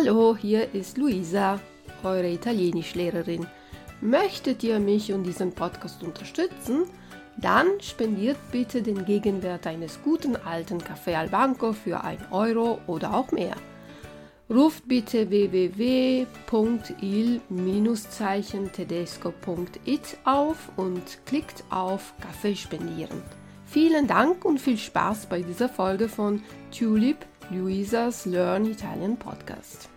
Hallo, hier ist Luisa, eure Italienischlehrerin. Möchtet ihr mich und diesen Podcast unterstützen? Dann spendiert bitte den Gegenwert eines guten alten Café al Banco für 1 Euro oder auch mehr. Ruft bitte www.il-tedesco.it auf und klickt auf Kaffee spendieren. Vielen Dank und viel Spaß bei dieser Folge von Tulip Luisa's Learn Italian podcast.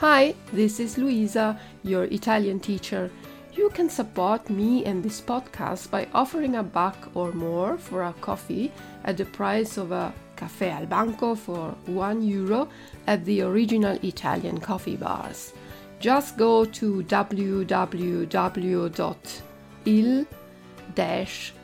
Hi, this is Luisa, your Italian teacher. You can support me and this podcast by offering a buck or more for a coffee at the price of a caffè al banco for 1 euro at the original Italian coffee bars. Just go to www.il-tedesco.com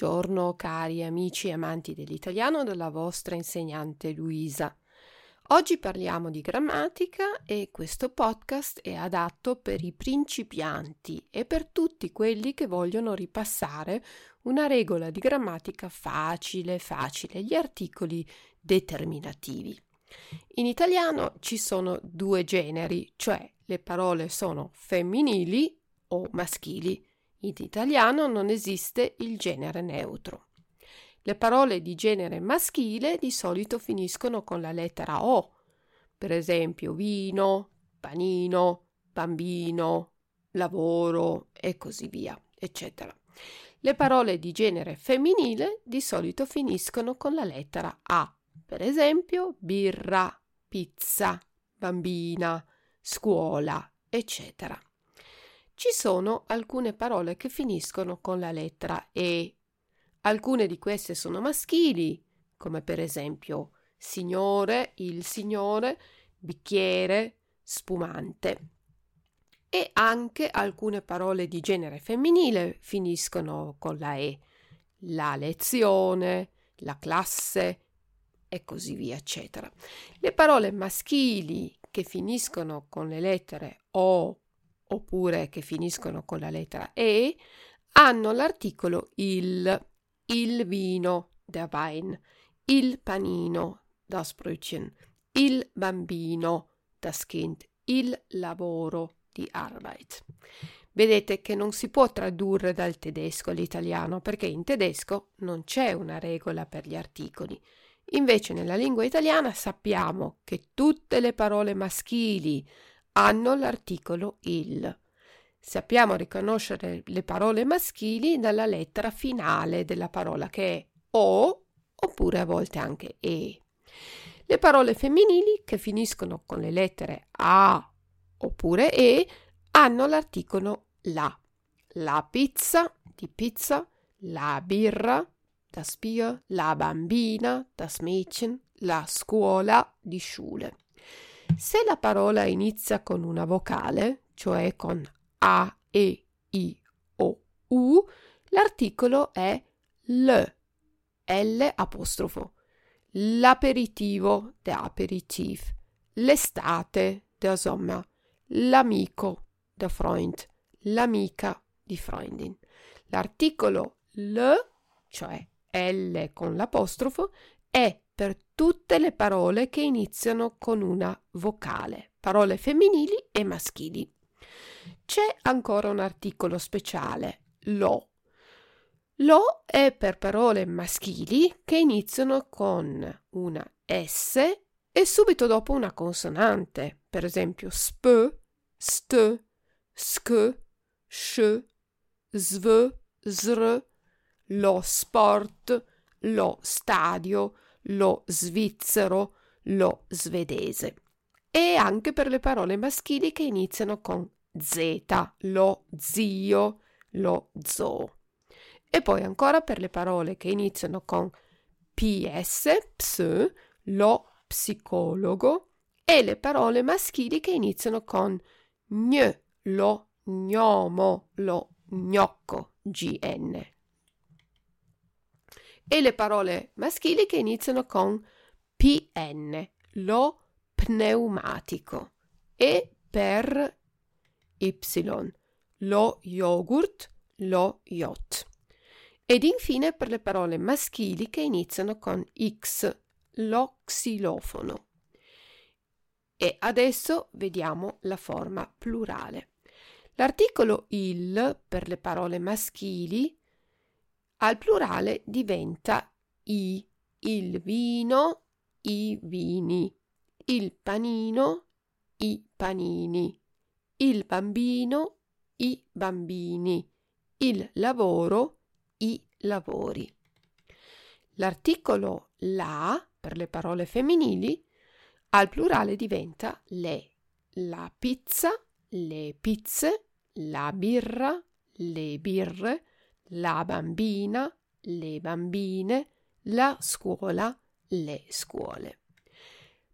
Buongiorno cari amici e amanti dell'italiano dalla vostra insegnante Luisa. Oggi parliamo di grammatica e questo podcast è adatto per i principianti e per tutti quelli che vogliono ripassare una regola di grammatica facile, facile, gli articoli determinativi. In italiano ci sono due generi, cioè le parole sono femminili o maschili. In italiano non esiste il genere neutro. Le parole di genere maschile di solito finiscono con la lettera O, per esempio vino, panino, bambino, lavoro e così via, eccetera. Le parole di genere femminile di solito finiscono con la lettera A, per esempio birra, pizza, bambina, scuola, eccetera. Ci sono alcune parole che finiscono con la lettera E. Alcune di queste sono maschili, come per esempio signore, il signore, bicchiere, spumante. E anche alcune parole di genere femminile finiscono con la E. La lezione, la classe, e così via, eccetera. Le parole maschili che finiscono con le lettere O oppure che finiscono con la lettera E hanno l'articolo il, il vino, der Wein, il panino, das Brötchen, il bambino, das Kind, il lavoro, di Arbeit. Vedete che non si può tradurre dal tedesco all'italiano perché in tedesco non c'è una regola per gli articoli. Invece nella lingua italiana sappiamo che tutte le parole maschili hanno l'articolo il. Sappiamo riconoscere le parole maschili dalla lettera finale della parola che è o oppure a volte anche e. Le parole femminili che finiscono con le lettere a oppure e hanno l'articolo la. La pizza di pizza, la birra das Bier, la bambina, das Mädchen, la scuola di Schule. Se la parola inizia con una vocale, cioè con A, E, I, O, U, l'articolo è L, L apostrofo. L'aperitivo, der Aperitif. L'estate, der Sommer. L'amico, der Freund. L'amica, di Freundin. L'articolo L, cioè L con l'apostrofo, è per tutte le parole che iniziano con una vocale, parole femminili e maschili. C'è ancora un articolo speciale, lo. Lo è per parole maschili che iniziano con una S e subito dopo una consonante, per esempio sp, st, sk, sh, sv, zr, lo sport, lo stadio, lo svizzero, lo svedese. E anche per le parole maschili che iniziano con Z, lo zio, lo zoo. E poi ancora per le parole che iniziano con PS, ps, lo psicologo e le parole maschili che iniziano con gn, lo gnomo, lo gnocco, gn. E le parole maschili che iniziano con pn, lo pneumatico. E per y, lo yogurt, lo yacht. Ed infine per le parole maschili che iniziano con x, lo xilofono. E adesso vediamo la forma plurale. L'articolo il per le parole maschili al plurale diventa i, il vino, i vini, il panino, i panini, il bambino, i bambini, il lavoro, i lavori. L'articolo la per le parole femminili al plurale diventa le, la pizza, le pizze, la birra, le birre, la bambina, le bambine, la scuola, le scuole.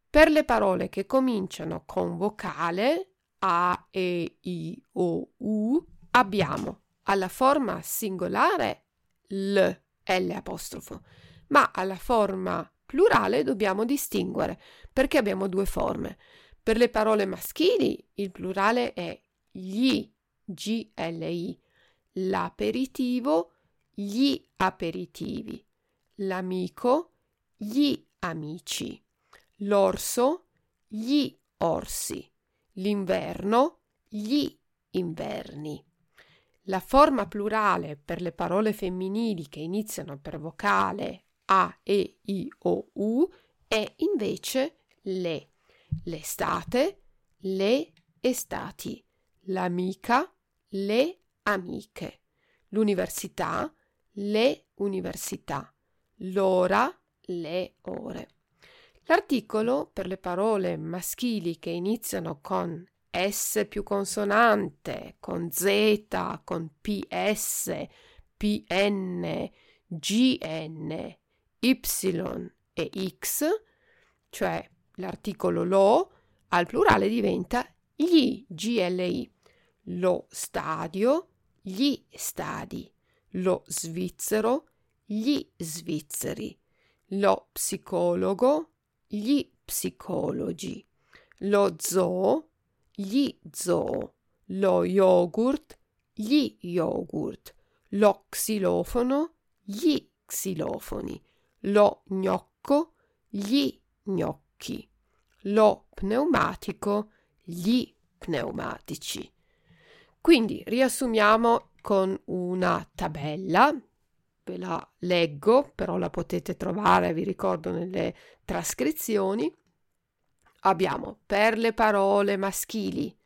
Per le parole che cominciano con vocale A, E, I, O, U abbiamo alla forma singolare L, L apostrofo, ma alla forma plurale dobbiamo distinguere perché abbiamo due forme. Per le parole maschili il plurale è gli, GLI, l'aperitivo, gli aperitivi, l'amico, gli amici, l'orso, gli orsi, l'inverno, gli inverni. La forma plurale per le parole femminili che iniziano per vocale a, E, I, O, U è invece le. L'estate, le estati, l'amica, le amiche, l'università, le università, l'ora, le ore. L'articolo per le parole maschili che iniziano con S più consonante, con Z, con PS, PN, GN, y e x, cioè l'articolo lo, al plurale diventa gli GLI, lo stadio, gli stadi, lo svizzero, gli svizzeri, lo psicologo, gli psicologi, lo zoo, gli zoo, lo yogurt, gli yogurt, lo xilofono, gli xilofoni, lo gnocco, gli gnocchi, lo pneumatico, gli pneumatici. Quindi riassumiamo con una tabella, ve la leggo, però la potete trovare, vi ricordo, nelle trascrizioni. Abbiamo per le parole maschili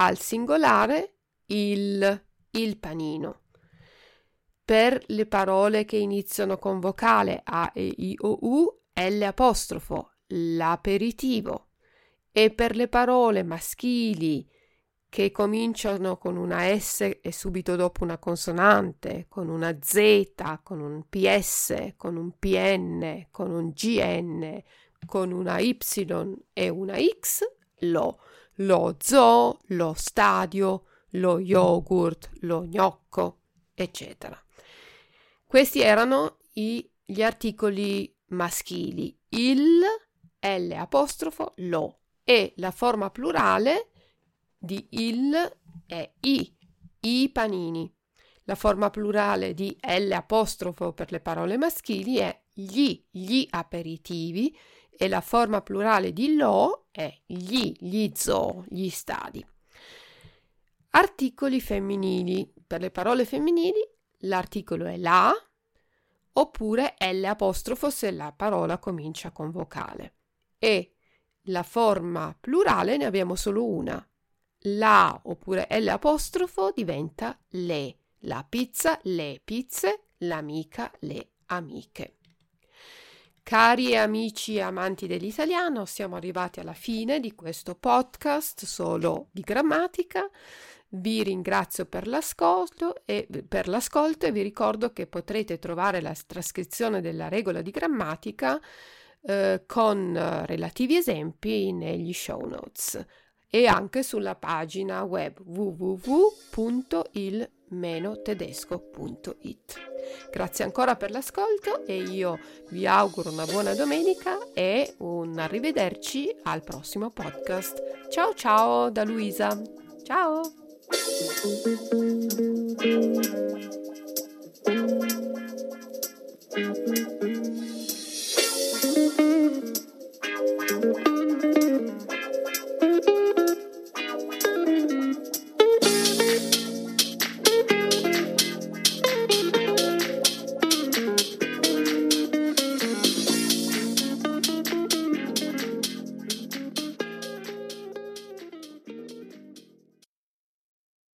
al singolare il, il panino per le parole che iniziano con vocale A, E, I, O, U, L apostrofo, l'aperitivo. E per le parole maschili che cominciano con una S e subito dopo una consonante, con una Z, con un PS, con un PN, con un GN, con una Y e una X, lo, lo zoo, lo stadio, lo yogurt, lo gnocco, eccetera. Questi erano i, gli articoli maschili, il, L apostrofo, lo e la forma plurale di il è i, i panini. La forma plurale di L apostrofo per le parole maschili è gli, gli aperitivi e la forma plurale di lo è gli, gli zoo, gli stadi. Articoli femminili. Per le parole femminili l'articolo è la oppure L apostrofo se la parola comincia con vocale. E la forma plurale ne abbiamo solo una. La oppure L diventa le. La pizza, le pizze, l'amica, le amiche. Cari amici e amanti dell'italiano, siamo arrivati alla fine di questo podcast solo di grammatica. Vi ringrazio per l'ascolto, e, per l'ascolto e vi ricordo che potrete trovare la trascrizione della regola di grammatica eh, con eh, relativi esempi negli show notes e anche sulla pagina web www.il-tedesco.it. Grazie ancora per l'ascolto e io vi auguro una buona domenica e un arrivederci al prossimo podcast. Ciao ciao da Luisa. Ciao!